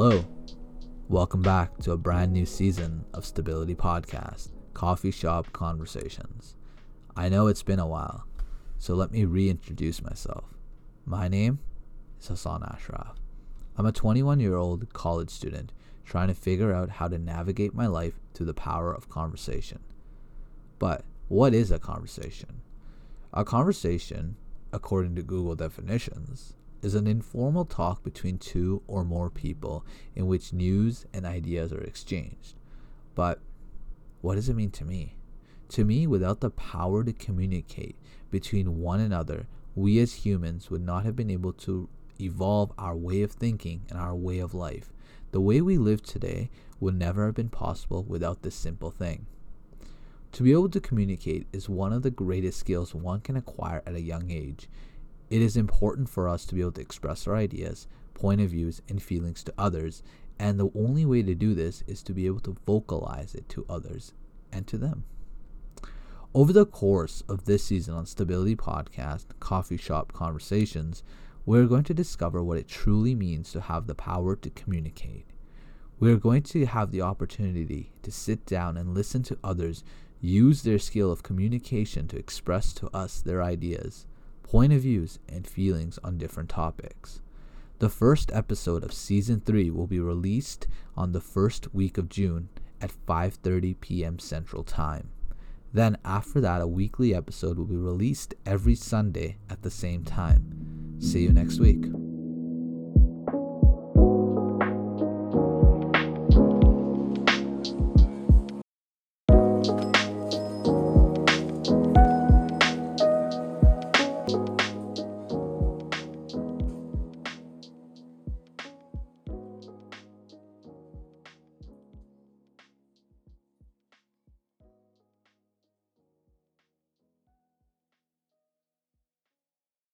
Hello. Welcome back to a brand new season of Stability Podcast, Coffee Shop Conversations. I know it's been a while, so let me reintroduce myself. My name is Hassan Ashraf. I'm a 21 year old college student trying to figure out how to navigate my life through the power of conversation. But what is a conversation? A conversation, according to Google definitions, is an informal talk between two or more people in which news and ideas are exchanged. But what does it mean to me? To me, without the power to communicate between one another, we as humans would not have been able to evolve our way of thinking and our way of life. The way we live today would never have been possible without this simple thing. To be able to communicate is one of the greatest skills one can acquire at a young age. It is important for us to be able to express our ideas, point of views, and feelings to others, and the only way to do this is to be able to vocalize it to others and to them. Over the course of this season on Stability Podcast, Coffee Shop Conversations, we're going to discover what it truly means to have the power to communicate. We are going to have the opportunity to sit down and listen to others use their skill of communication to express to us their ideas point of views, and feelings on different topics. The first episode of season 3 will be released on the first week of June at 5:30 p.m. Central Time. Then after that a weekly episode will be released every Sunday at the same time. See you next week.